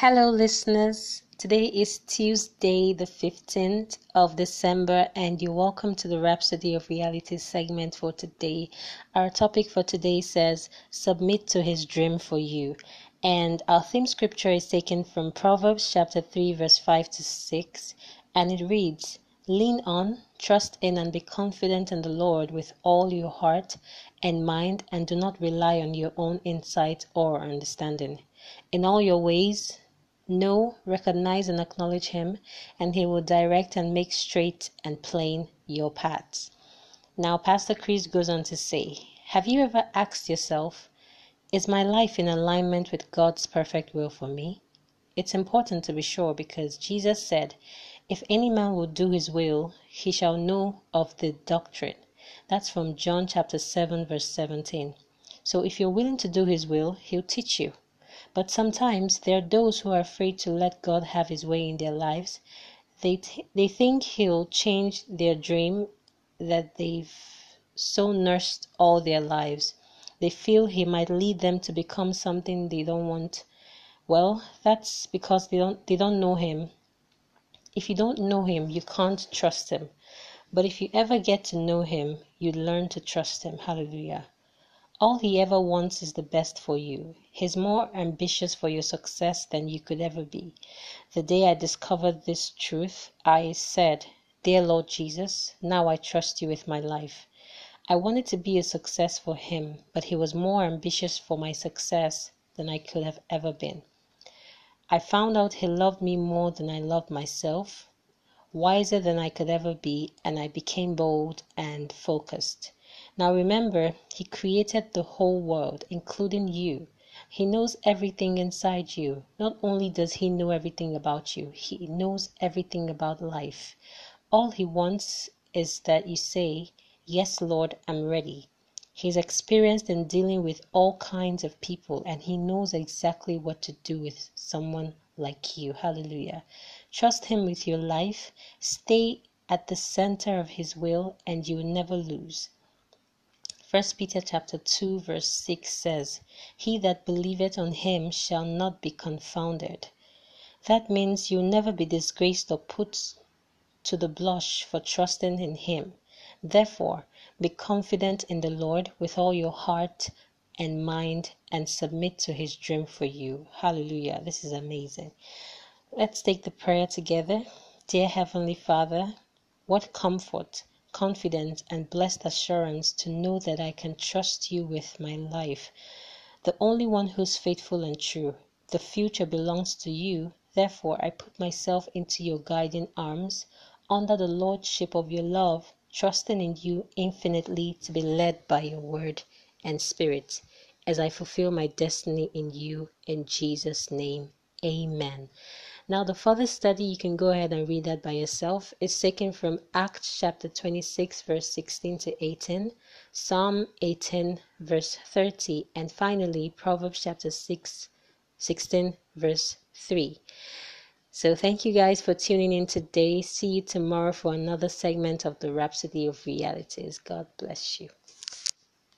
Hello, listeners. Today is Tuesday, the 15th of December, and you're welcome to the Rhapsody of Reality segment for today. Our topic for today says, Submit to His Dream for You. And our theme scripture is taken from Proverbs chapter 3, verse 5 to 6, and it reads, Lean on, trust in, and be confident in the Lord with all your heart and mind, and do not rely on your own insight or understanding. In all your ways, Know, recognize, and acknowledge Him, and He will direct and make straight and plain your paths. Now, Pastor Chris goes on to say, Have you ever asked yourself, Is my life in alignment with God's perfect will for me? It's important to be sure because Jesus said, If any man will do his will, he shall know of the doctrine. That's from John chapter 7, verse 17. So if you're willing to do his will, he'll teach you. But sometimes there are those who are afraid to let God have his way in their lives. They th- they think he'll change their dream that they've so nursed all their lives. They feel he might lead them to become something they don't want. Well, that's because they don't they don't know him. If you don't know him, you can't trust him. But if you ever get to know him, you learn to trust him. Hallelujah. All he ever wants is the best for you. He's more ambitious for your success than you could ever be. The day I discovered this truth, I said, Dear Lord Jesus, now I trust you with my life. I wanted to be a success for him, but he was more ambitious for my success than I could have ever been. I found out he loved me more than I loved myself, wiser than I could ever be, and I became bold and focused. Now remember, He created the whole world, including you. He knows everything inside you. Not only does He know everything about you, He knows everything about life. All He wants is that you say, Yes, Lord, I'm ready. He's experienced in dealing with all kinds of people and He knows exactly what to do with someone like you. Hallelujah. Trust Him with your life. Stay at the center of His will and you will never lose. First Peter chapter 2 verse 6 says, He that believeth on him shall not be confounded. That means you'll never be disgraced or put to the blush for trusting in him. Therefore, be confident in the Lord with all your heart and mind and submit to his dream for you. Hallelujah. This is amazing. Let's take the prayer together. Dear Heavenly Father, what comfort confidence, and blessed assurance to know that I can trust you with my life, the only one who's faithful and true. The future belongs to you. Therefore, I put myself into your guiding arms, under the lordship of your love, trusting in you infinitely to be led by your word and spirit as I fulfill my destiny in you. In Jesus' name, amen. Now, the further study, you can go ahead and read that by yourself. It's taken from Acts chapter 26, verse 16 to 18, Psalm 18, verse 30, and finally Proverbs chapter 6, 16, verse 3. So, thank you guys for tuning in today. See you tomorrow for another segment of the Rhapsody of Realities. God bless you.